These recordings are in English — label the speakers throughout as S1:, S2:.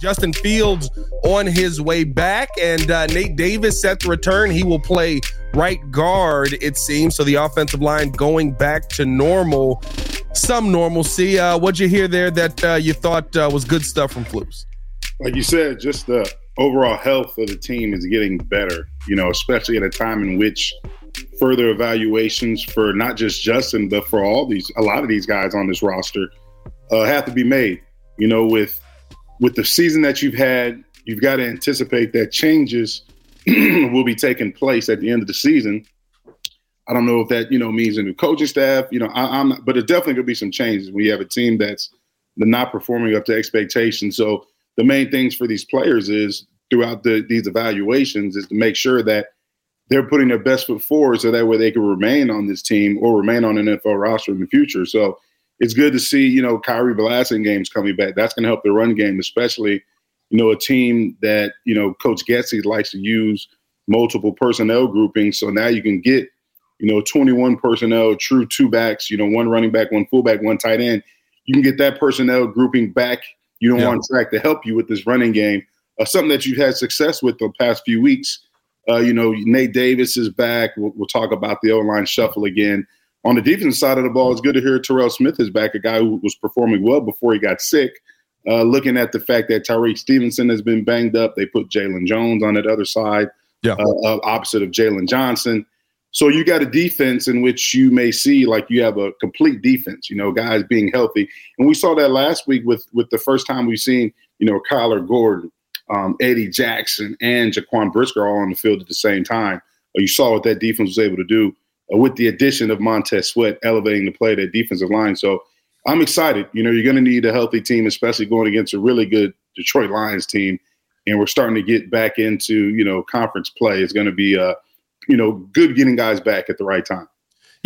S1: Justin Fields on his way back, and uh, Nate Davis set the return. He will play right guard, it seems. So the offensive line going back to normal, some normalcy. Uh, what'd you hear there that uh, you thought uh, was good stuff from Flus?
S2: Like you said, just the overall health of the team is getting better, you know, especially at a time in which further evaluations for not just Justin, but for all these, a lot of these guys on this roster uh, have to be made. You know, with with the season that you've had, you've got to anticipate that changes will be taking place at the end of the season. I don't know if that you know means a new coaching staff. You know, I, am but it's definitely to be some changes you have a team that's not performing up to expectations. So the main things for these players is throughout the, these evaluations is to make sure that they're putting their best foot forward so that way they can remain on this team or remain on an NFL roster in the future. So it's good to see, you know, Khari Blasingame's coming back. That's going to help the run game, especially, you know, a team that, you know, Coach Getsy likes to use multiple personnel groupings. So now you can get, you know, 21 personnel, true two backs, you know, one running back, one fullback, one tight end. You can get that personnel grouping back, you know, yeah. on track to help you with this running game. Uh, something that you've had success with the past few weeks. Uh, you know, Nate Davis is back. We'll, we'll talk about the O line shuffle again on the defense side of the ball, it's good to hear Terrell Smith is back, a guy who was performing well before he got sick. Uh, looking at the fact that Tyrique Stevenson has been banged up, they put Jaylon Jones on that other side, yeah. uh, opposite of Jaylon Johnson. So you got a defense in which you may see like you have a complete defense, you know, guys being healthy. And we saw that last week with with the first time we've seen, you know, Kyler Gordon, um, Eddie Jackson, and Jaquan Brisker all on the field at the same time. You saw what that defense was able to do uh, with the addition of Montez Sweat elevating the play that defensive line. So I'm excited. You know, you're going to need a healthy team, especially going against a really good Detroit Lions team. And we're starting to get back into, you know, conference play. It's going to be, uh, you know, good getting guys back at the right time.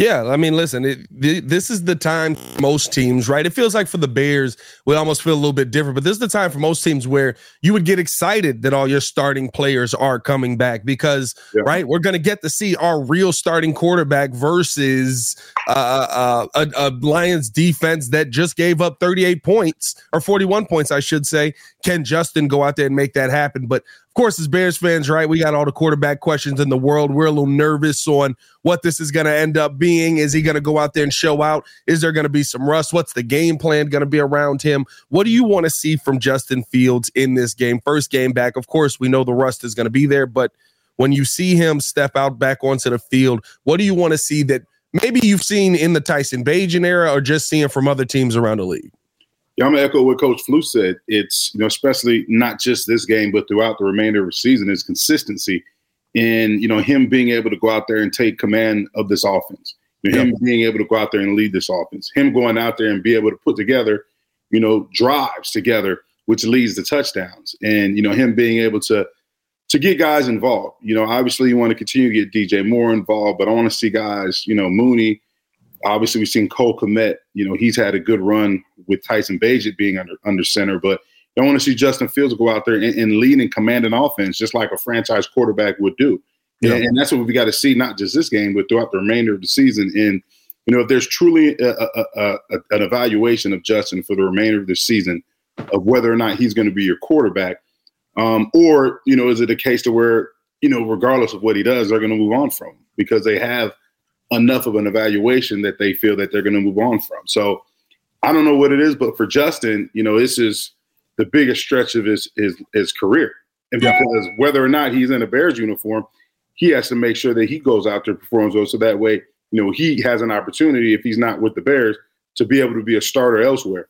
S1: Yeah, I mean, listen, it, this is the time most teams, right? It feels like for the Bears, we almost feel a little bit different, but this is the time for most teams where you would get excited that all your starting players are coming back because, yeah. right, we're going to get to see our real starting quarterback versus uh, uh, a, a Lions defense that just gave up 38 points or 41 points, I should say. Can Justin go out there and make that happen? But of course, as Bears fans, right, we got all the quarterback questions in the world. We're a little nervous on what this is going to end up being. Is he going to go out there and show out? Is there going to be some rust? What's the game plan going to be around him? What do you want to see from Justin Fields in this game? First game back. Of course, we know the rust is going to be there, but when you see him step out back onto the field, what do you want to see that maybe you've seen in the Tyson Bagent era or just seeing from other teams around the league?
S2: Yeah, I'm gonna echo what Coach Flus said. It's you know, especially not just this game, but throughout the remainder of the season, is consistency in you know him being able to go out there and take command of this offense. You know, Him being able to go out there and lead this offense. Him going out there and be able to put together, you know, drives together, which leads to touchdowns. And you know, him being able to to get guys involved. You know, obviously you want to continue to get DJ Moore involved, but I want to see guys, you know, Mooney, Obviously, we've seen Cole Kmet. You know, he's had a good run with Tyson Bagent being under under center, but don't want to see Justin Fields go out there and, and lead and command an offense just like a franchise quarterback would do. Yeah. And, and that's what we got to see, not just this game, but throughout the remainder of the season. And you know, if there's truly a, a, a, an evaluation of Justin for the remainder of the season of whether or not he's going to be your quarterback, um, or you know, is it a case to where you know, regardless of what he does, they're going to move on from him because they have enough of an evaluation that they feel that they're going to move on from. So I don't know what it is, but for Justin, you know, this is the biggest stretch of his his, his career. And because whether or not he's in a Bears uniform, he has to make sure that he goes out there performs well. So that way, you know, he has an opportunity if he's not with the Bears to be able to be a starter elsewhere.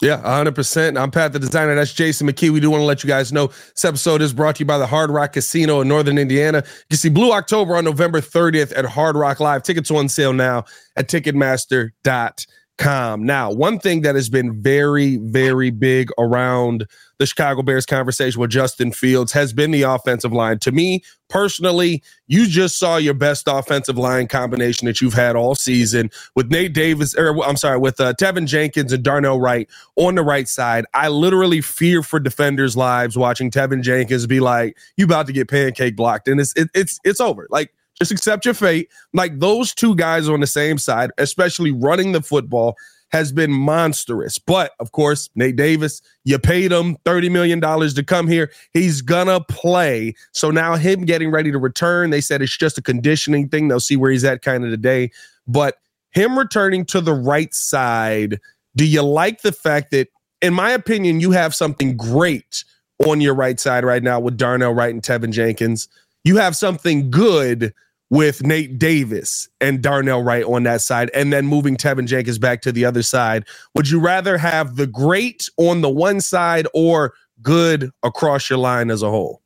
S1: Yeah, 100%. I'm Pat the designer. That's Jason McKie. We do want to let you guys know this episode is brought to you by the Hard Rock Casino in Northern Indiana. You see Blue October on November 30th at Hard Rock Live. Tickets on sale now at Ticketmaster.com calm. Now, one thing that has been very, very big around the Chicago Bears conversation with Justin Fields has been the offensive line. To me personally, you just saw your best offensive line combination that you've had all season with Nate Davis, or I'm sorry, with uh, Teven Jenkins and Darnell Wright on the right side. I literally fear for defenders' lives watching Teven Jenkins be like, "You about to get pancake blocked," and it's it, it's it's over. Like just accept your fate. Like those two guys on the same side, especially running the football, has been monstrous. But of course, Nate Davis, you paid him $30 million to come here. He's gonna play. So now him getting ready to return, they said it's just a conditioning thing. They'll see where he's at kind of today. But him returning to the right side, do you like the fact that, in my opinion, you have something great on your right side right now with Darnell Wright and Teven Jenkins? You have something good with Nate Davis and Darnell Wright on that side, and then moving Teven Jenkins back to the other side. Would you rather have the great on the one side or good across your line as a whole?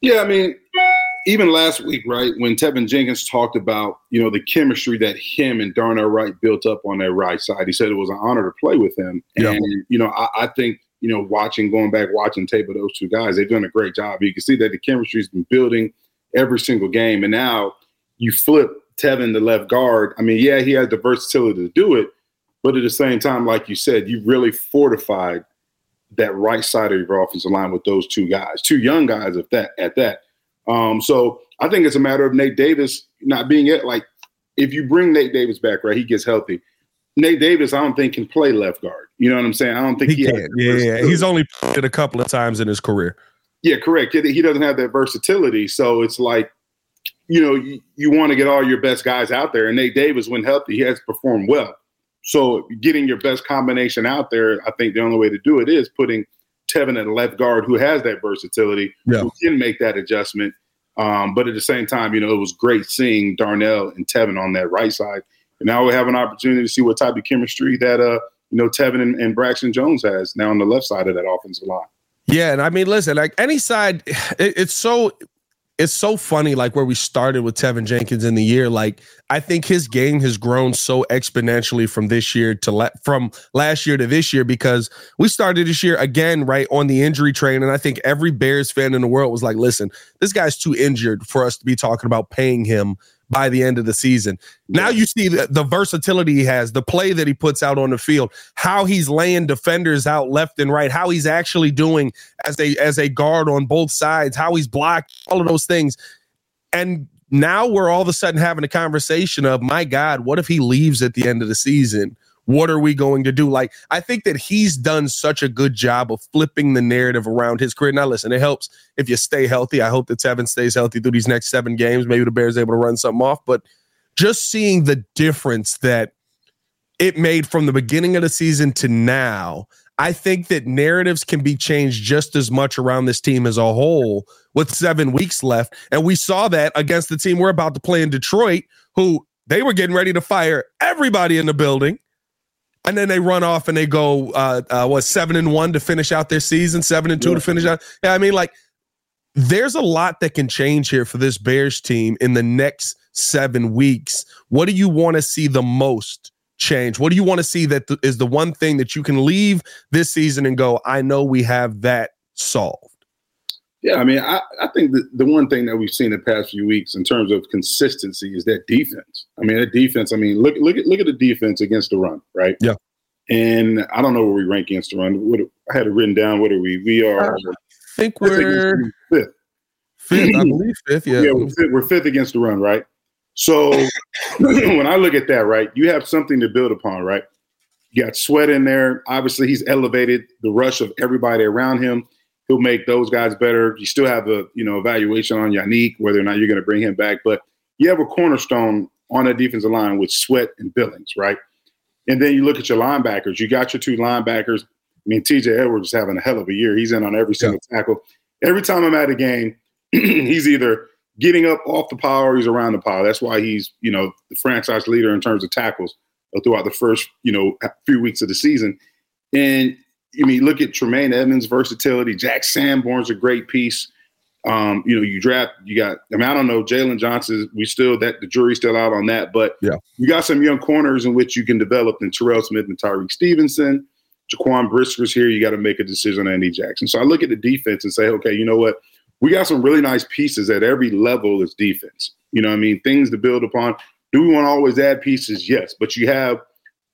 S2: Yeah, I mean, even last week, right, when Teven Jenkins talked about, you know, the chemistry that him and Darnell Wright built up on that right side, he said it was an honor to play with him. Yeah. And, you know, I, I, think, you know, watching, going back, watching tape of those two guys, they've done a great job. You can see that the chemistry's been building every single game. And now you flip Teven the left guard. I mean, yeah, he has the versatility to do it, but at the same time, like you said, you really fortified that right side of your offensive line with those two guys, two young guys at that at that. Um, so I think it's a matter of Nate Davis not being it. Like if you bring Nate Davis back, right, he gets healthy. Nate Davis, I don't think can play left guard. You know what I'm saying? I don't think
S1: he, he can. Yeah, yeah, he's only played a couple of times in his career.
S2: Yeah, correct. He doesn't have that versatility, so it's like, you know, you, you want to get all your best guys out there. And Nate Davis, when healthy, he has performed well. So getting your best combination out there, I think the only way to do it is putting Teven at left guard, who has that versatility, yeah. who can make that adjustment. Um, but at the same time, you know, it was great seeing Darnell and Teven on that right side. And now we have an opportunity to see what type of chemistry that uh, you know, Teven and, and Braxton Jones has now on the left side of that offensive line.
S1: Yeah, and I mean, listen, like any side, it, it's so it's so funny, like where we started with Teven Jenkins in the year. Like, I think his game has grown so exponentially from this year to la- from last year to this year because we started this year again right on the injury train, and I think every Bears fan in the world was like, "Listen, this guy's too injured for us to be talking about paying him by the end of the season. Now you see the, the, versatility he has, the play that he puts out on the field, how he's laying defenders out left and right, how he's actually doing as a as a guard on both sides, how he's blocked, all of those things. And now we're all of a sudden having a conversation of, my God, what if he leaves at the end of the season? What are we going to do? Like, I think that he's done such a good job of flipping the narrative around his career. Now, listen, it helps if you stay healthy. I hope that Teven stays healthy through these next seven games. Maybe the Bears able to run something off, but just seeing the difference that it made from the beginning of the season to now, I think that narratives can be changed just as much around this team as a whole with seven weeks left. And we saw that against the team we're about to play in Detroit, who they were getting ready to fire everybody in the building and then they run off and they go uh, uh what seven and one to finish out their season, seven and two yeah. to finish out. Yeah, I mean, like there's a lot that can change here for this Bears team in the next seven weeks. What do you want to see the most change? What do you want to see that th- is the one thing that you can leave this season and go, I know we have that solved?
S2: Yeah, I mean, I, I think the, the one thing that we've seen the past few weeks in terms of consistency is that defense. I mean, that defense. I mean, look look at look at the defense against the run, right?
S1: Yeah.
S2: And I don't know where we rank against the run. What I had it written down. What are we? We are.
S1: Uh, I think we're fifth. Fifth, I believe fifth. Yeah,
S2: yeah, we're fifth, we're fifth against the run, right? So when I look at that, right, you have something to build upon, right? You got Sweat in there. Obviously, he's elevated the rush of everybody around him he'll make those guys better. You still have a you know evaluation on Yannick whether or not you're going to bring him back, but you have a cornerstone on that defensive line with Sweat and Billings, right? And then you look at your linebackers. You got your two linebackers. I mean, TJ Edwards is having a hell of a year. He's in on every single yeah. tackle. Every time I'm at a game, he's either getting up off the pile or he's around the pile. That's why he's, you know, the franchise leader in terms of tackles throughout the first, you know, few weeks of the season. And I mean, look at Tremaine Edmunds' versatility. Jack Sanborn's a great piece. Um, you know, you draft, you got, I mean, I don't know, Jaylon Johnson, we still, that the jury's still out on that, but
S1: yeah,
S2: you got some young corners in which you can develop in Terrell Smith and Tyrique Stevenson. Jaquan Brisker's here. You got to make a decision on Eddie Jackson. So I look at the defense and say, okay, you know what? We got some really nice pieces at every level as defense. You know I mean? Things to build upon. Do we want to always add pieces? Yes. But you have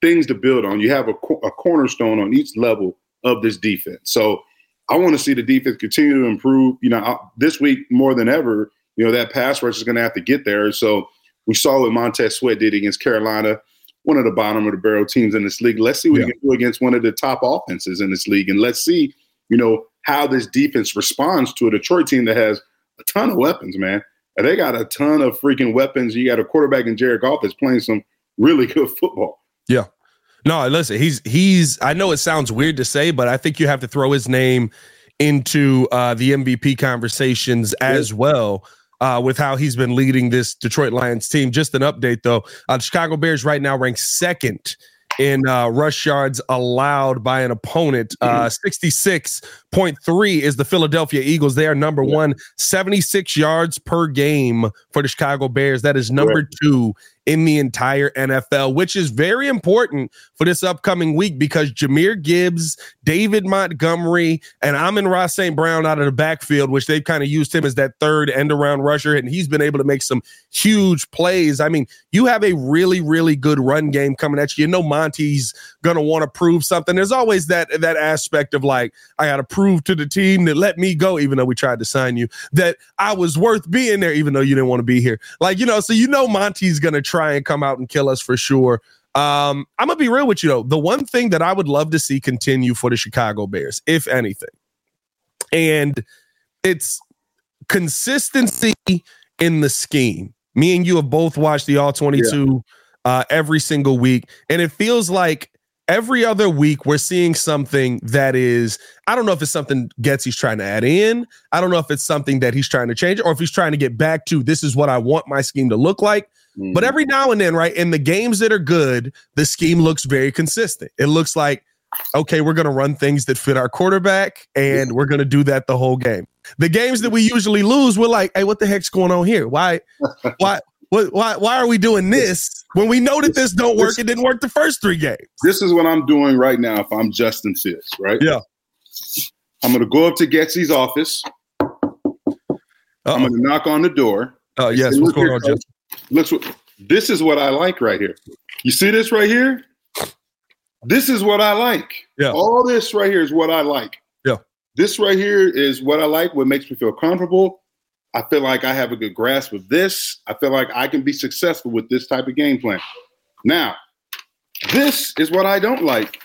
S2: things to build on. You have a, a cornerstone on each level of this defense. So I want to see the defense continue to improve. You know, this week more than ever, you know, that pass rush is going to have to get there. So we saw what Montez Sweat did against Carolina. one of the bottom of the barrel teams in this league. Let's see what
S1: Yeah.
S2: he can do against one of the top offenses in this league, and let's see, you know, how this defense responds to a Detroit team that has a ton of weapons, man. And they got a ton of freaking weapons. You got a quarterback in Jared Goff that's playing some really good football.
S1: No, listen, he's he's I know it sounds weird to say, but I think you have to throw his name into uh the MVP conversations as well. Uh, with how he's been leading this Detroit Lions team. Just an update though. Uh, the Chicago Bears right now rank second in uh, rush yards allowed by an opponent. Uh, 66.3 is the Philadelphia Eagles. They are number one, 76 yards per game for the Chicago Bears. That is number two in the entire NFL, which is very important for this upcoming week because Jahmyr Gibbs, David Montgomery, and Amon-Ra St. Brown out of the backfield, which they've kind of used him as that third end around rusher, and he's been able to make some huge plays. I mean, you have a really, really good run game coming at you. You know Monty's gonna want to prove something. There's always that that aspect of like, I gotta prove to the team that let me go, even though we tried to sign you, that I was worth being there, even though you didn't want to be here. Like, you know, so you know Monty's gonna try and come out and kill us for sure. Um, I'm gonna be real with you though. The one thing that I would love to see continue for the Chicago Bears, if anything, and it's consistency in the scheme. Me and you have both watched the All 22 uh, every single week, and it feels like every other week we're seeing something that is I don't know if it's something Getsy's trying to add in. I don't know if it's something that he's trying to change, or if he's trying to get back to this is what I want my scheme to look like. But mm-hmm. every now and then, right, in the games that are good, the scheme looks very consistent. It looks like, okay, we're going to run things that fit our quarterback, and we're going to do that the whole game. The games that we usually lose, we're like, hey, what the heck's going on here? Why, why, what, why, why are we doing this when we know that this don't work? It didn't work the first three games.
S2: this is what I'm doing right now if I'm Justin Fields, right?
S1: Yeah.
S2: I'm going to go up to Getsy's office. I'm
S1: Uh
S2: going to knock on the door.
S1: oh, yes.
S2: Hey,
S1: What's going on. Justin?
S2: Looks what this is what I like right here. You see this right here? This is what I like.
S1: Yeah.
S2: All this right here is what I like.
S1: Yeah.
S2: This right here is what I like, what makes me feel comfortable. I feel like I have a good grasp of this. I feel like I can be successful with this type of game plan. Now, this is what I don't like.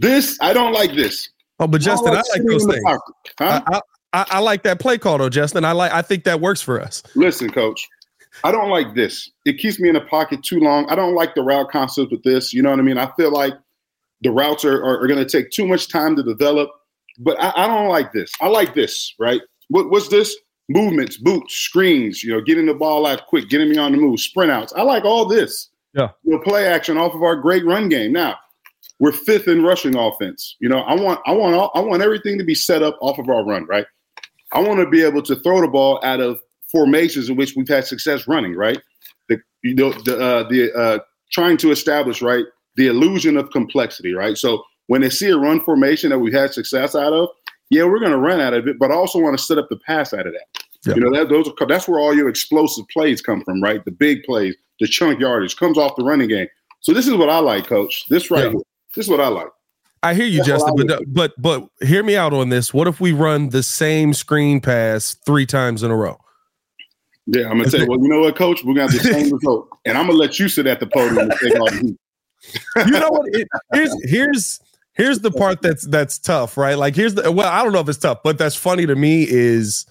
S2: This, I don't like this.
S1: Oh, but Justin, I like
S2: sitting
S1: those things.
S2: pocket. Huh?
S1: I, I, I, I like that play call though, Justin. I like. I think that works for us.
S2: Listen, coach, I don't like this. It keeps me in the pocket too long. I don't like the route concept with this. You know what I mean? I feel like the routes are, are, are going to take too much time to develop, but I, I don't like this. I like this, right? What, what's this? Movements, boots, screens, you know, getting the ball out quick, getting me on the move, sprint outs. I like all this.
S1: Yeah.
S2: You know, play action off of our great run game. Now, we're fifth in rushing offense. You know, I want I want all, I want everything to be set up off of our run, right? I want to be able to throw the ball out of formations in which we've had success running, right? The you know the uh, the uh, trying to establish right the illusion of complexity, right? So when they see a run formation that we've had success out of, yeah, we're going to run out of it, but I also want to set up the pass out of that.
S1: Yeah.
S2: You know that those are, that's where all your explosive plays come from, right? The big plays, the chunk yardage comes off the running game. So this is what I like, Coach. This right
S1: Yeah.
S2: here. This is what I like.
S1: I hear you,
S2: That's
S1: Justin,
S2: I
S1: but but but hear me out on this. What if we run the same screen pass three times in a row?
S2: Yeah, I'm gonna say. Well, you know what, Coach? We're gonna have the same result, and I'm gonna let you sit at the podium and take all the heat.
S1: You know what? It, here's here's here's the part that's that's tough, right? Like here's the well, I don't know if it's tough, but that's funny to me is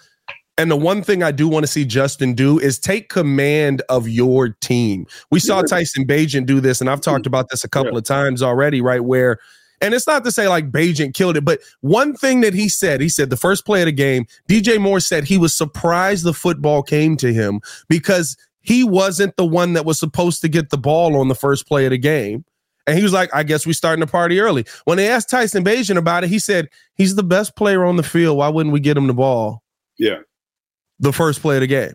S1: and the one thing I do want to see Justin do is take command of your team. We saw Tyson Bagent do this, and I've talked about this a couple of times already, right? Where and it's not to say like Bagent killed it, but one thing that he said, he said the first play of the game, DJ Moore said he was surprised the football came to him because he wasn't the one that was supposed to get the ball on the first play of the game. And he was like, I guess we starting the party early. When they asked Tyson Bagent about it, he said, he's the best player on the field. Why wouldn't we get him the ball
S2: Yeah,
S1: the first play of the game?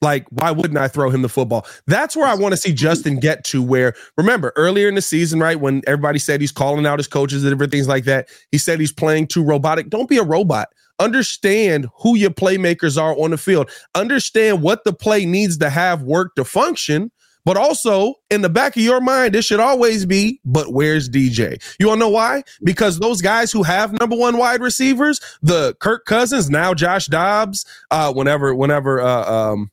S1: Like, why wouldn't I throw him the football? That's where I want to see Justin get to. Where, remember, earlier in the season, right, when everybody said he's calling out his coaches and different things like that, he said he's playing too robotic. Don't be a robot. Understand who your playmakers are on the field. Understand what the play needs to have work to function. But also in the back of your mind, it should always be, but where's DJ? You wanna know why? Because those guys who have number one wide receivers, the Kirk Cousins, now Josh Dobbs, uh, whenever, whenever uh, um,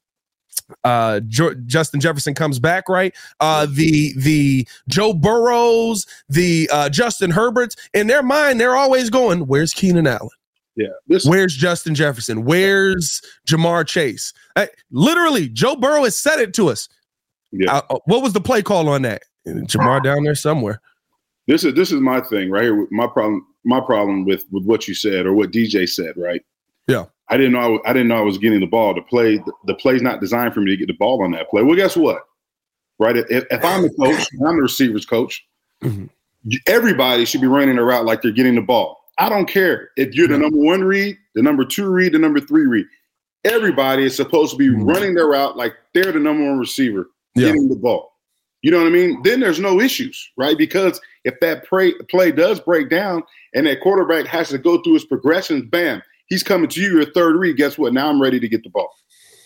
S1: uh, jo- Justin Jefferson comes back, right? Uh, the the Joe Burrows, the uh, Justin Herberts, in their mind, they're always going, "Where's Keenan Allen?
S2: Yeah,
S1: this- where's Justin Jefferson? Where's Ja'Marr Chase? Uh, literally, Joe Burrow has said it to us. Yeah. Uh, what was the play call on that? Ja'Marr down there somewhere.
S2: This is this is my thing right here. My problem, my problem with with what you said or what DJ said, right?
S1: Yeah.
S2: I didn't know I, I didn't know I was getting the ball. The play, the, the, play's not designed for me to get the ball on that play. Well, guess what? Right? If, if I'm the coach, I'm the receivers coach. Mm-hmm. Everybody should be running a route like they're getting the ball. I don't care if you're the number one read, the number two read, the number three read. Everybody is supposed to be mm-hmm. running their route like they're the number one receiver yeah. getting the ball. You know what I mean? Then there's no issues, right? Because if that play, play does break down and that quarterback has to go through his progressions, bam, he's coming to you, your third read. Guess what? Now I'm ready to get the ball.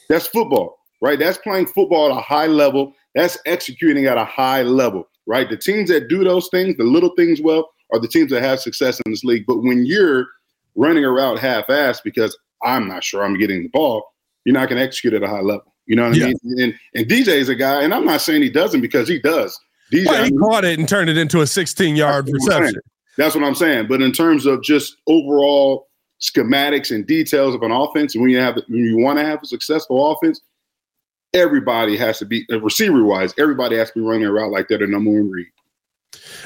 S2: That's football, right? That's playing football at a high level. That's executing at a high level, right? The teams that do those things, the little things well, are the teams that have success in this league. But when you're running around half-assed because I'm not sure I'm getting the ball, you're not going to execute at a high level. You know what yeah. I mean? And, and DJ is a guy, and I'm not saying he doesn't because he does. DJ,
S1: well, he caught it and turned it into a 16 yard reception.
S2: That's what I'm saying. But in terms of just overall schematics and details of an offense, when you have when you want to have a successful offense, everybody has to be uh, receiver wise. Everybody has to be running around like they're the number one read.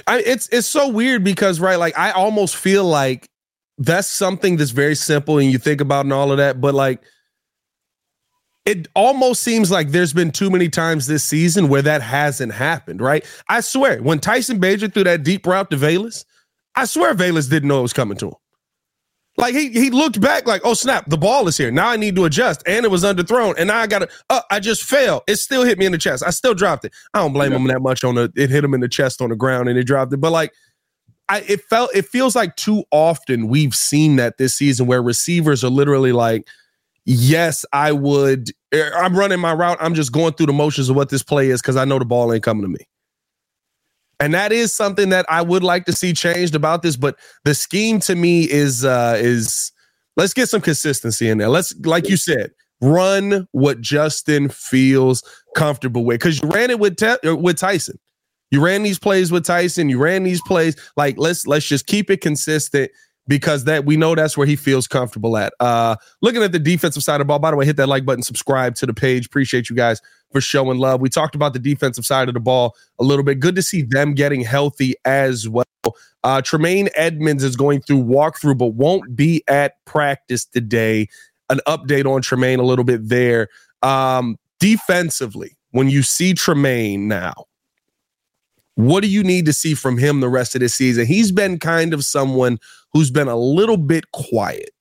S1: I, it's it's so weird because right, like I almost feel like that's something that's very simple and you think about and all of that, but like it almost seems like there's been too many times this season where that hasn't happened, right? I swear, when Tyson Bagent threw that deep route to Velus, I swear Velus didn't know it was coming to him. Like he he looked back like, oh snap, the ball is here. Now I need to adjust. And it was underthrown. And now I gotta uh, I just fell. It still hit me in the chest. I still dropped it. I don't blame yeah. him that much on the it hit him in the chest on the ground and it dropped it. But like I it felt it feels like too often we've seen that this season where receivers are literally like, yes, I would er, I'm running my route. I'm just going through the motions of what this play is because I know the ball ain't coming to me. And that is something that I would like to see changed about this. But the scheme to me is uh is let's get some consistency in there. Let's, like you said, run what Justin feels comfortable with. Because you ran it with Te- uh, with Tyson. You ran these plays with Tyson. You ran these plays. Like let's let's just keep it consistent because that we know that's where he feels comfortable at. Uh looking at the defensive side of the ball. By the way, hit that like button, subscribe to the page. Appreciate you guys for showing love. We talked about the defensive side of the ball a little bit. Good to see them getting healthy as well. Uh, Tremaine Edmunds is going through walkthrough, but won't be at practice today. An update on Tremaine a little bit there. Um, defensively, when you see Tremaine now, what do you need to see from him the rest of the season? He's been kind of someone who's been a little bit quiet,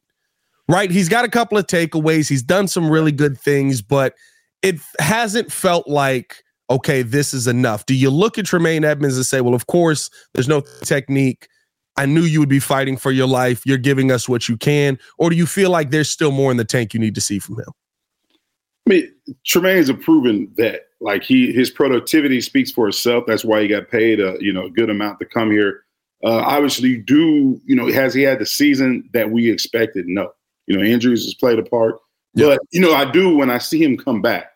S1: right? He's got a couple of takeaways. He's done some really good things, but it hasn't felt like okay, this is enough. Do you look at Tremaine Edmunds and say, well, of course, there's no technique. I knew you would be fighting for your life. You're giving us what you can. Or do you feel like there's still more in the tank you need to see from him?
S2: I mean, Tremaine's a proven vet. Like he, his productivity speaks for itself. That's why he got paid a you know a good amount to come here. Uh, obviously, do you know has he had the season that we expected? No. You know, injuries has played a part. Yeah. But you know, I do when I see him come back.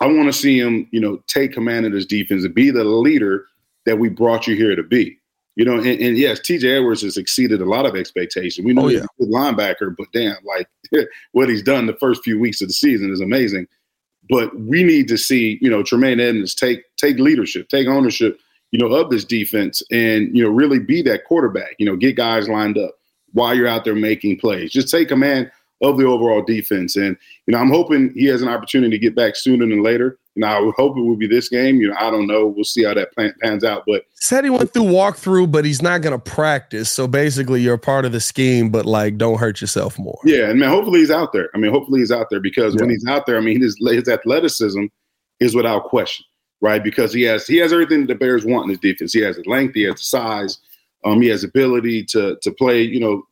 S2: I want to see him, you know, take command of this defense and be the leader that we brought you here to be. You know, and, and yes, TJ Edwards has exceeded a lot of expectation. We know oh, yeah. he's a good linebacker, but damn, like what he's done the first few weeks of the season is amazing. But we need to see, you know, Tremaine Edmunds take take leadership, take ownership, you know, of this defense, and you know, really be that quarterback. You know, get guys lined up while you're out there making plays. Just take command of the overall defense. And, you know, I'm hoping he has an opportunity to get back sooner than later. And I would hope it would be this game. You know, I don't know. We'll see how that plan, pans out. But
S1: said he went through walkthrough, but he's not going to practice. So basically, you're a part of the scheme, but like, don't hurt yourself more.
S2: Yeah, and man, hopefully he's out there. I mean, hopefully he's out there because yeah. when he's out there, I mean, his his athleticism is without question, right? Because he has he has everything that the Bears want in his defense. He has the length, he has the size, um, he has ability to to play, you know,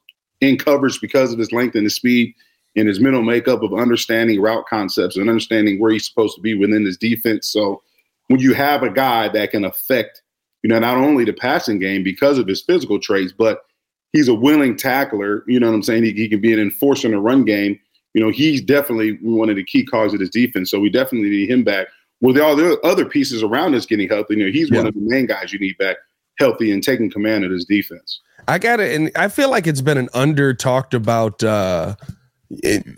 S2: in coverage because of his length and his speed and his mental makeup of understanding route concepts and understanding where he's supposed to be within his defense. So when you have a guy that can affect, you know, not only the passing game because of his physical traits, but he's a willing tackler, you know what I'm saying? He, he can be an enforcer in the run game. you know, he's definitely one of the key causes of this defense. So we definitely need him back. With all the other pieces around us getting healthy, you know, he's yeah. one of the main guys you need back healthy and taking command of this defense.
S1: I got it, and I feel like it's been an under talked about. uh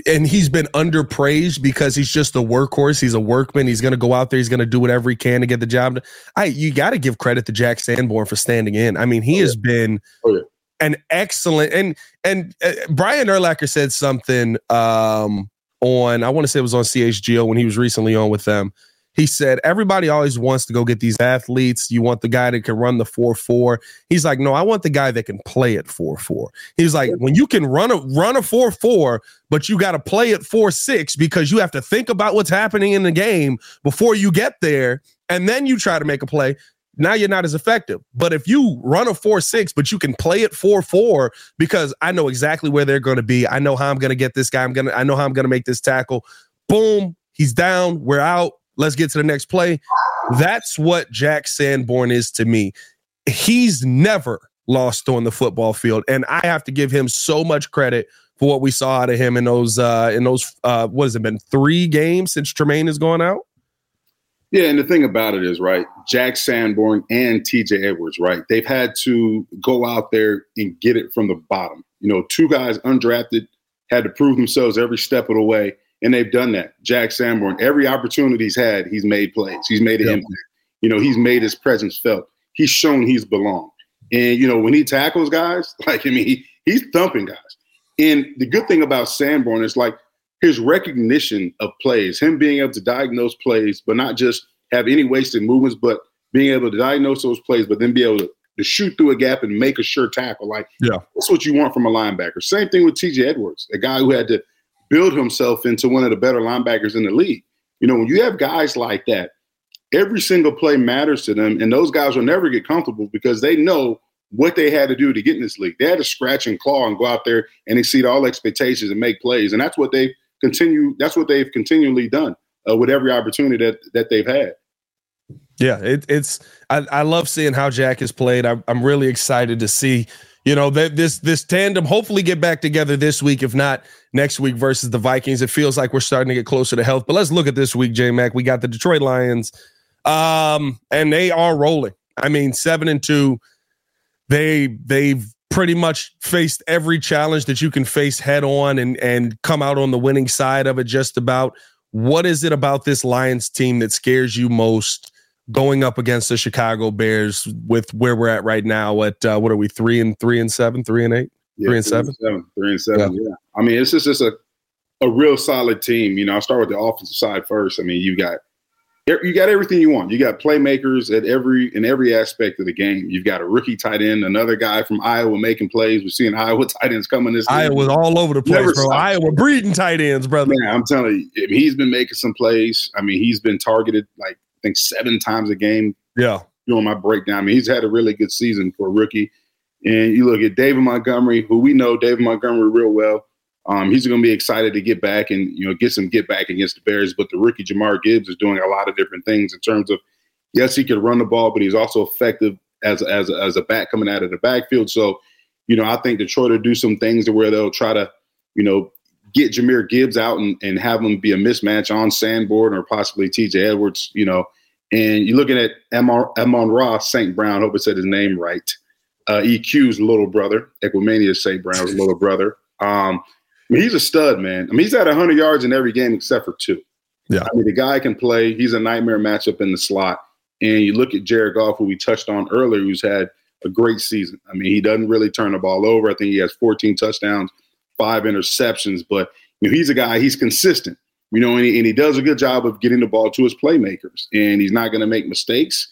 S1: and he's been underpraised because he's just a workhorse. He's a workman. He's going to go out there. He's going to do whatever he can to get the job. I you got to give credit to Jack Sanborn for standing in. I mean, he oh, yeah. has been oh, yeah. an excellent and and uh, Brian Urlacher said something um, on I want to say it was on CHGO when he was recently on with them he said everybody always wants to go get these athletes. You want the guy that can run the 4-4. He's like, "No, I want the guy that can play at 4-4." He's like, "When you can run a run a 4-4, but you got to play at 4-6 because you have to think about what's happening in the game before you get there and then you try to make a play." Now you're not as effective. But if you run a 4-6 but you can play it 4-4 because I know exactly where they're going to be. I know how I'm going to get this guy. I'm going to I know how I'm going to make this tackle. Boom, he's down, we're out Let's get to the next play. That's what Jack Sanborn is to me. He's never lost on the football field, and I have to give him so much credit for what we saw out of him in those uh in those uh what has it been three games since Tremaine has gone out.
S2: Yeah, and the thing about it is, right, Jack Sanborn and TJ Edwards, right, they've had to go out there and get it from the bottom. You know, two guys undrafted had to prove themselves every step of the way. And they've done that. Jack Sanborn, every opportunity he's had, he's made plays. He's made an impact. You know, he's made his presence felt. He's shown he's belonged. And, you know, when he tackles guys, like, I mean, he, he's thumping guys. And the good thing about Sanborn is like his recognition of plays, him being able to diagnose plays, but not just have any wasted movements, but being able to diagnose those plays, but then be able to, to shoot through a gap and make a sure tackle. Like, yeah, that's what you want from a linebacker. Same thing with TJ Edwards, a guy who had to build himself into one of the better linebackers in the league. You know, when you have guys like that, every single play matters to them, and those guys will never get comfortable because they know what they had to do to get in this league. They had to scratch and claw and go out there and exceed all expectations and make plays, and that's what they continue. That's what they've continually done uh, with every opportunity that that they've had.
S1: Yeah, it, it's I, I love seeing how Jack has played. I, I'm really excited to see you know that this this tandem hopefully get back together this week if not next week versus the vikings. It feels like we're starting to get closer to health but let's look at this week J Mack we got the detroit lions um and they are rolling. I mean seven and two. They they've pretty much faced every challenge that you can face head on and and come out on the winning side of it just about. What is it about this lions team that scares you most going up against the Chicago Bears with where we're at right now at uh, what are we three and three and seven, three and eight,
S2: yeah, three and seven, seven, three and seven. Yeah. yeah. I mean, it's just, just a a real solid team. You know, I'll start with the offensive side first. I mean, you got you got everything you want. You got playmakers at every in every aspect of the game. You've got a rookie tight end, another guy from Iowa making plays. We're seeing Iowa tight ends coming this.
S1: Iowa's all over the place, Never bro. Stopped. Iowa breeding tight ends, brother.
S2: Man, I'm telling you, he's been making some plays. I mean, he's been targeted like think seven times a game.
S1: Yeah.
S2: Doing my breakdown. I mean, he's had a really good season for a rookie. And you look at David Montgomery, who we know David Montgomery real well. Um, he's going to be excited to get back and you know get some get back against the Bears. But the rookie Jahmyr Gibbs is doing a lot of different things in terms of yes, he can run the ball, but he's also effective as as as a back coming out of the backfield. So you know, I think Detroit will do some things to where they'll try to you know get Jahmyr Gibbs out and, and have him be a mismatch on Sanborn or possibly TJ Edwards, you know. And you're looking at Amon-Ra St. Brown, hope I said his name right. Uh, EQ's little brother, Equanimeous St. Brown's little brother. Um, I mean, he's a stud, man. I mean, he's at 100 yards in every game except for two. Yeah. I mean, the guy can play. He's a nightmare matchup in the slot. And you look at Jared Goff, who we touched on earlier, who's had a great season. I mean, he doesn't really turn the ball over. I think he has 14 touchdowns, five interceptions, but you know, he's a guy, he's consistent. You know, and he, and he does a good job of getting the ball to his playmakers, and he's not going to make mistakes.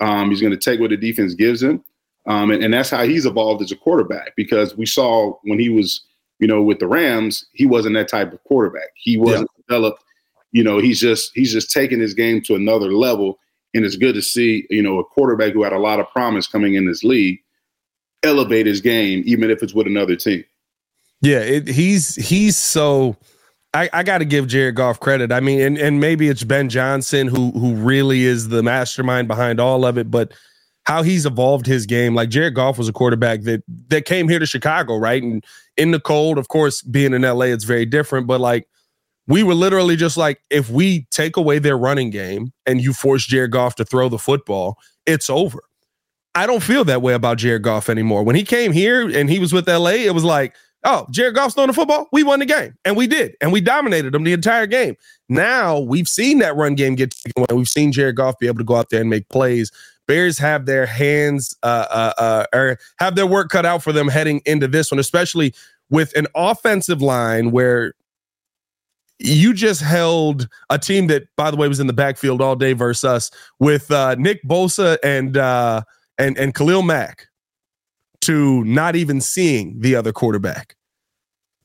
S2: Um, he's going to take what the defense gives him, um, and, and that's how he's evolved as a quarterback. Because we saw when he was, you know, with the Rams, he wasn't that type of quarterback. He wasn't yeah. developed. You know, he's just he's just taking his game to another level, and it's good to see you know a quarterback who had a lot of promise coming in this league elevate his game, even if it's with another team.
S1: Yeah, it, he's he's so I, I got to give Jared Goff credit. I mean, and, and maybe it's Ben Johnson who who really is the mastermind behind all of it, but how he's evolved his game. Like Jared Goff was a quarterback that that came here to Chicago, right? And in the cold, of course, being in LA, it's very different. But like we were literally just like, if we take away their running game and you force Jared Goff to throw the football, it's over. I don't feel that way about Jared Goff anymore. When he came here and he was with LA, it was like, oh, Jared Goff's throwing the football. We won the game. And we did. And we dominated them the entire game. Now we've seen that run game get taken away. We've seen Jared Goff be able to go out there and make plays. Bears have their hands uh, uh, uh, or have their work cut out for them heading into this one, especially with an offensive line where you just held a team that, by the way, was in the backfield all day versus us with uh, Nick Bosa and uh, and and Khalil Mack to not even seeing the other quarterback,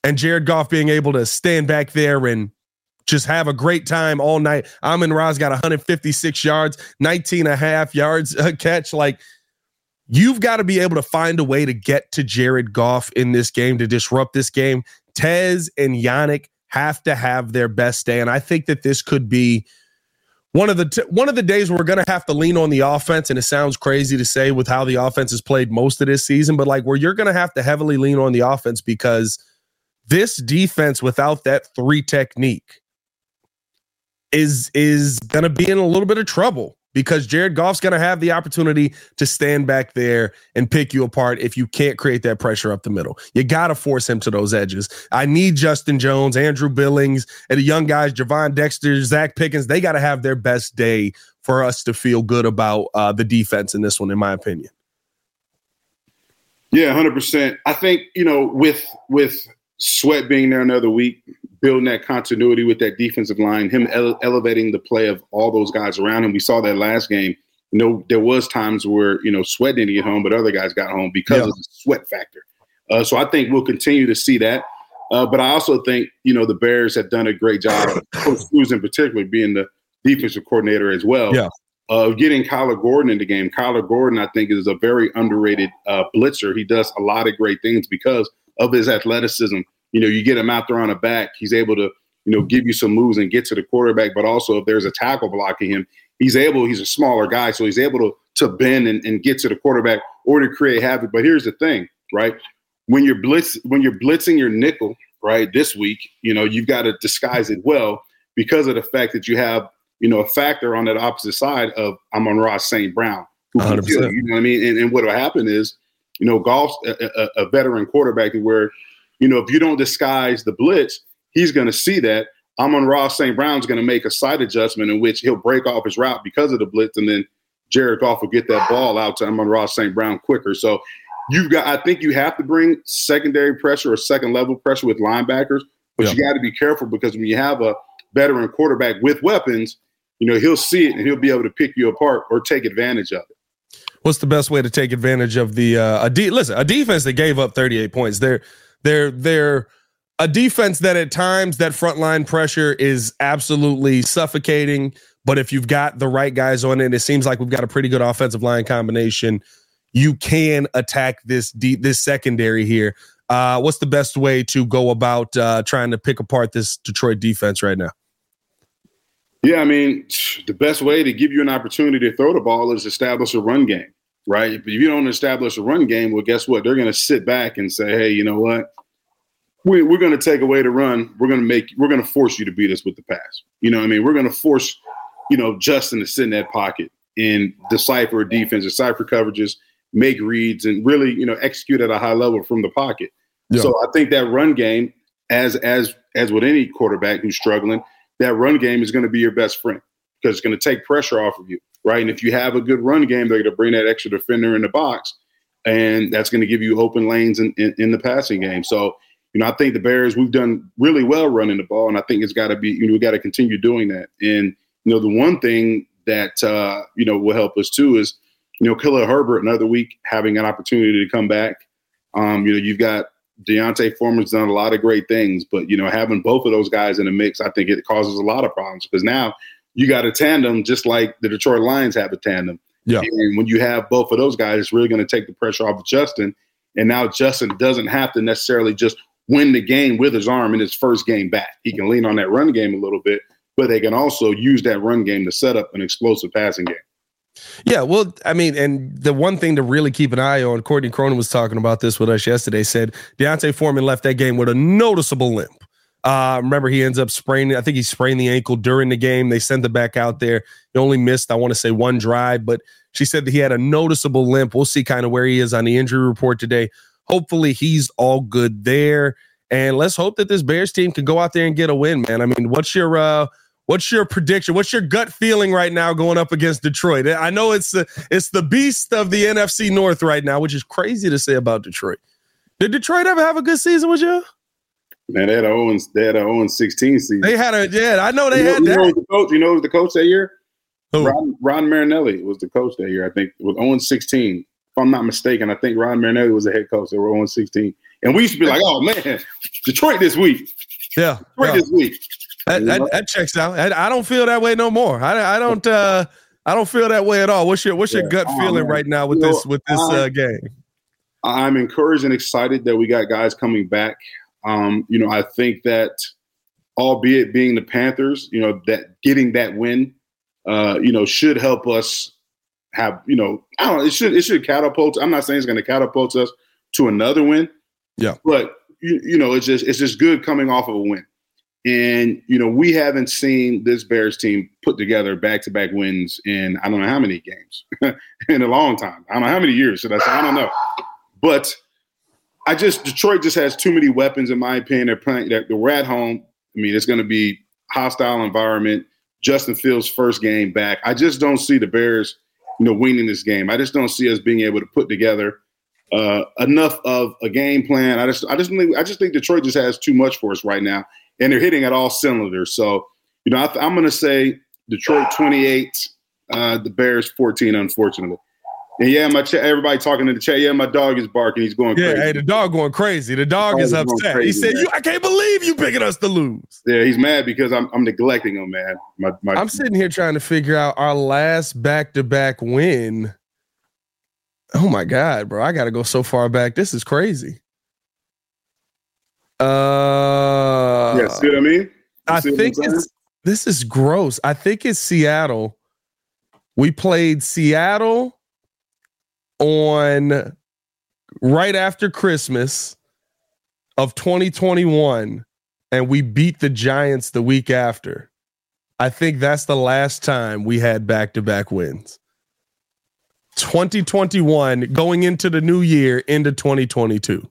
S1: and Jared Goff being able to stand back there and just have a great time all night. Amon Ra's got 156 yards, 19 and a half yards a catch. Like you've got to be able to find a way to get to Jared Goff in this game to disrupt this game. Tez and Yannick have to have their best day, and I think that this could be one of the t- one of the days we're going to have to lean on the offense. And it sounds crazy to say with how the offense has played most of this season, but like where you're going to have to heavily lean on the offense because this defense without that three technique is is going to be in a little bit of trouble because Jared Goff's going to have the opportunity to stand back there and pick you apart if you can't create that pressure up the middle. You got to force him to those edges. I need Justin Jones, Andrew Billings, and the young guys, Gervon Dexter, Zacch Pickens. They got to have their best day for us to feel good about uh, the defense in this one, in my opinion.
S2: Yeah, hundred percent. I think you know with with Sweat being there another week, building that continuity with that defensive line, him ele- elevating the play of all those guys around him. We saw that last game. You know, there was times where you know Sweat didn't get home, but other guys got home because yeah. of the sweat factor. Uh, so I think we'll continue to see that. Uh, but I also think you know the Bears have done a great job. Coach Flus in particular being the defensive coordinator as well.
S1: Yeah.
S2: Of getting Kyler Gordon in the game. Kyler Gordon, I think, is a very underrated uh, blitzer. He does a lot of great things because of his athleticism you know, you get him out there on a back, he's able to, you know, give you some moves and get to the quarterback. But also, if there's a tackle blocking him, he's able. He's a smaller guy, so he's able to to bend and, and get to the quarterback or to create havoc. But here's the thing, right? When you're blitz, when you're blitzing your nickel, right, this week, you know, you've got to disguise it well because of the fact that you have, you know, a factor on that opposite side of Amon-Ra St. Brown. Who can kill, you know what I mean? And, and what will happen is, you know, Goff's a, a, a veteran quarterback where you know, if you don't disguise the blitz, he's going to see that. Amon-Ra St. Brown's going to make a side adjustment in which he'll break off his route because of the blitz, and then Jared Goff will get that ball out to Amon-Ra St. Brown quicker. So you've got, I think you have to bring secondary pressure or second level pressure with linebackers, but yeah. you got to be careful because when you have a veteran quarterback with weapons, you know, he'll see it and he'll be able to pick you apart or take advantage of it
S1: what's the best way to take advantage of the uh, a de- listen a defense that gave up 38 points they're they're they're a defense that at times that frontline pressure is absolutely suffocating. But if you've got the right guys on it, it seems like we've got a pretty good offensive line combination. You can attack this deep this secondary here. Uh, what's the best way to go about uh, trying to pick apart this Detroit defense right now?
S2: Yeah, I mean, the best way to give you an opportunity to throw the ball is establish a run game right? But if you don't establish a run game, well, guess what? They're going to sit back and say, hey, you know what? We, we're going to take away the run. We're going to make, we're going to force you to beat us with the pass. You know what I mean? We're going to force, you know, Justin to sit in that pocket and decipher a defense, decipher coverages, make reads, and really, you know, execute at a high level from the pocket. Yeah. So I think that run game, as as as with any quarterback who's struggling, that run game is going to be your best friend because it's going to take pressure off of you right? And if you have a good run game, they're going to bring that extra defender in the box, and that's going to give you open lanes in, in, in, the passing game. So, you know, I think the Bears we've done really well running the ball, and I think it's got to be you know we got to continue doing that. And you know, the one thing that uh, you know will help us too is you know Khalil Herbert another week having an opportunity to come back. Um, you know, you've got D'Onta Foreman's done a lot of great things, but you know, having both of those guys in the mix, I think it causes a lot of problems because now you got a tandem just like the Detroit Lions have a tandem.
S1: Yeah.
S2: And when you have both of those guys, it's really going to take the pressure off of Justin. And now Justin doesn't have to necessarily just win the game with his arm in his first game back. He can lean on that run game a little bit, but they can also use that run game to set up an explosive passing game.
S1: Yeah, well, I mean, and the one thing to really keep an eye on, Courtney Cronin was talking about this with us yesterday, said D'Onta Foreman left that game with a noticeable limp. Uh, remember, he ends up spraining, I think he sprained the ankle during the game. They sent him back out there. He only missed, I want to say, one drive, but she said that he had a noticeable limp. We'll see kind of where he is on the injury report today. Hopefully, he's all good there. And let's hope that this Bears team can go out there and get a win, man. I mean, what's your uh what's your prediction? What's your gut feeling right now going up against Detroit? I know it's the it's the beast of the NFC North right now, which is crazy to say about Detroit. Did Detroit ever have a good season with you?
S2: Man, they had a 0 they had a 0 16 season.
S1: They had a yeah, I know they
S2: you know,
S1: had
S2: you
S1: that.
S2: Know the coach, you know the coach that year?
S1: Who?
S2: Rod, Rod Marinelli was the coach that year. I think with 0 16. If I'm not mistaken, I think Rod Marinelli was the head coach. They were 0 16. And we used to be like, oh man, Detroit this week.
S1: Yeah.
S2: Detroit
S1: yeah.
S2: this week.
S1: That, that, that, checks out. I, I, don't feel that way no more. I, I don't uh I don't feel that way at all. What's your what's your gut feeling right now with
S2: you
S1: this
S2: know,
S1: with this uh, game?
S2: I'm encouraged and excited that we got guys coming back. Um, you know, I think that albeit being the Panthers, you know, that getting that win, uh, you know, should help us have, you know, I don't know, it should it should catapult. I'm not saying it's going to catapult us to another win.
S1: Yeah.
S2: But you, you know, it's just it's just good coming off of a win. And you know, we haven't seen this Bears team put together back-to-back wins in I don't know how many games in a long time. I don't know how many years should I say? I don't know. But I just Detroit just has too many weapons in my opinion. They're playing. They're, we're at home. I mean, it's going to be hostile environment. Justin Fields' first game back. I just don't see the Bears, you know, winning this game. I just don't see us being able to put together uh, enough of a game plan. I just, I just think, I just think Detroit just has too much for us right now, and they're hitting at all cylinders. So, you know, I am going to say Detroit 28, uh, the Bears 14. Unfortunately. And yeah, my ch- everybody talking in the chat. Yeah, my dog is barking. He's going
S1: yeah,
S2: crazy.
S1: hey, the dog going crazy. The dog, is upset.
S2: Crazy,
S1: he said,
S2: man.
S1: "You, I can't believe you picking us to lose."
S2: Yeah, he's mad because I'm, I'm neglecting him, man. My, my,
S1: I'm sitting here trying to figure out our last back-to-back win. Oh my god, bro! I got to go so far back. This is crazy. Uh,
S2: yeah, see what I mean? You
S1: I think it's this is gross. I think it's Seattle. We played Seattle on right after Christmas of 2021 and we beat the Giants the week after. I think that's the last time we had back-to-back wins. 2021 going into the new year into 2022.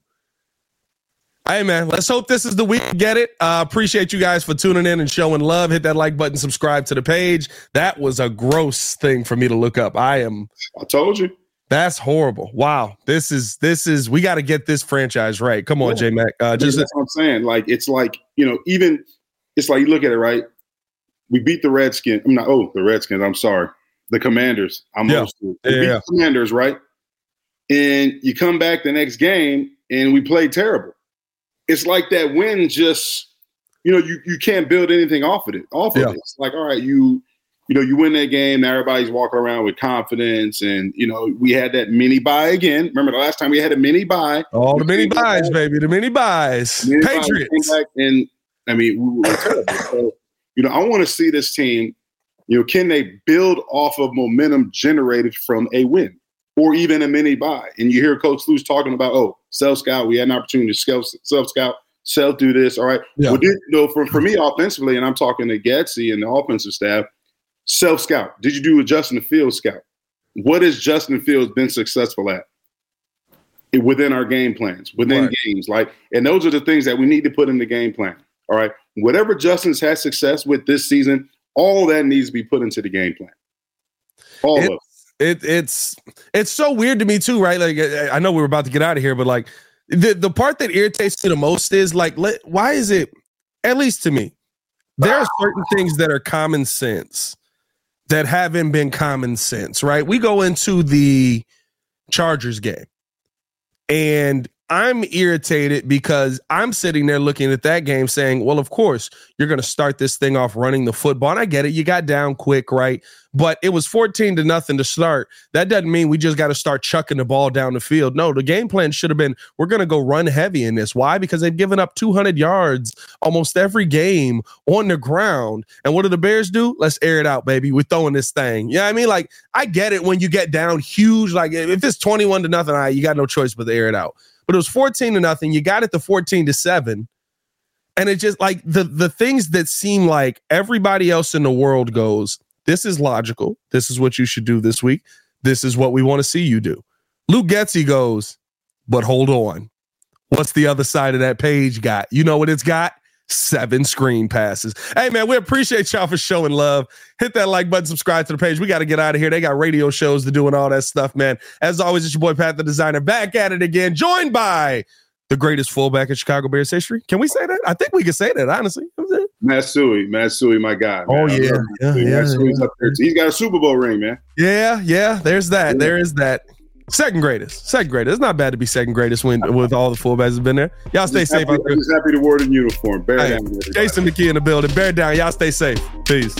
S1: Hey man, let's hope this is the week to get it. Uh, appreciate you guys for tuning in and showing love. Hit that like button, subscribe to the page. That was a gross thing for me to look up. I am
S2: I told you.
S1: That's horrible. Wow. This is this is we got to get this franchise right. Come on,
S2: Yeah.
S1: J Mack. Uh,
S2: Just that's what I'm saying. Like it's like you know, even it's like you look at it right. We beat the Redskins. I'm not. Oh, the Redskins. I'm sorry. The Commanders. I'm
S1: Yeah. Yeah, yeah.
S2: the Commanders, right? And you come back the next game and we played terrible. It's like that win just, you know, you you can't build anything off of it. Off of it. It's like, all right, you. You know, you win that game. Everybody's walking around with confidence, and you know we had that mini bye again. Remember the last time we had a mini bye?
S1: all the mini byes, baby. The mini
S2: byes. We
S1: Patriots.
S2: back and I mean, we were terrible. So, you know, I want to see this team. You know, can they build off of momentum generated from a win or even a mini bye? And you hear Coach Flus talking about, oh, self scout. We had an opportunity to self scout, self do this. All right.
S1: Yeah.
S2: Well, you know, for, for me offensively, and I'm talking to Getsy and the offensive staff, self scout. Did you do a Justin Fields scout? What has Justin Fields been successful at? within our game plans, within
S1: Right.
S2: games. Like, and those are the things that we need to put in the game plan. All right. Whatever Justin's had success with this season, all that needs to be put into the game plan. All
S1: It-
S2: of it.
S1: it it's it's so weird to me too, right? Like I know we were about to get out of here, but like the the part that irritates me the most is like, let, why is it? At least to me, there are certain things that are common sense that haven't been common sense, right? We go into the Chargers game, and I'm irritated because I'm sitting there looking at that game saying, well, of course, you're going to start this thing off running the football. And I get it. You got down quick, right? But it was 14 to nothing to start. That doesn't mean we just got to start chucking the ball down the field. No, the game plan should have been we're going to go run heavy in this. Why? Because they've given up 200 yards almost every game on the ground. And what do the Bears do? Let's air it out, baby. We're throwing this thing. Yeah, you know I mean, like I get it when you get down huge. Like if it's 21 to nothing, right, you got no choice but to air it out. But it was 14 to nothing. You got it to 14 to seven. And it just like the the things that seem like everybody else in the world goes, this is logical. This is what you should do this week. This is what we want to see you do. Luke Getsy goes, but hold on. What's the other side of that page got? You know what it's got? Seven screen passes. Hey, man, we appreciate y'all for showing love. Hit that like button, subscribe to the page. We got to get out of here. They got radio shows to do and all that stuff, man. As always, it's your boy, Pat the Designer, back at it again, joined by the greatest fullback in Chicago Bears history. Can we say that? I think we can say that, honestly.
S2: Matt Suhey, Matsui, my guy.
S1: Man. Oh yeah, yeah, yeah,
S2: Matt Suhey's yeah. up there. He's got a Super Bowl ring, man.
S1: Yeah, yeah. There's that. There is that. Second greatest. Second greatest. It's not bad to be second greatest when with all the fullbacks have been there. Y'all stay safe
S2: happy, out there. Just happy to wear the uniform. Bear hey,
S1: down. Jason McKie in the building. Bear down. Y'all stay safe. Peace.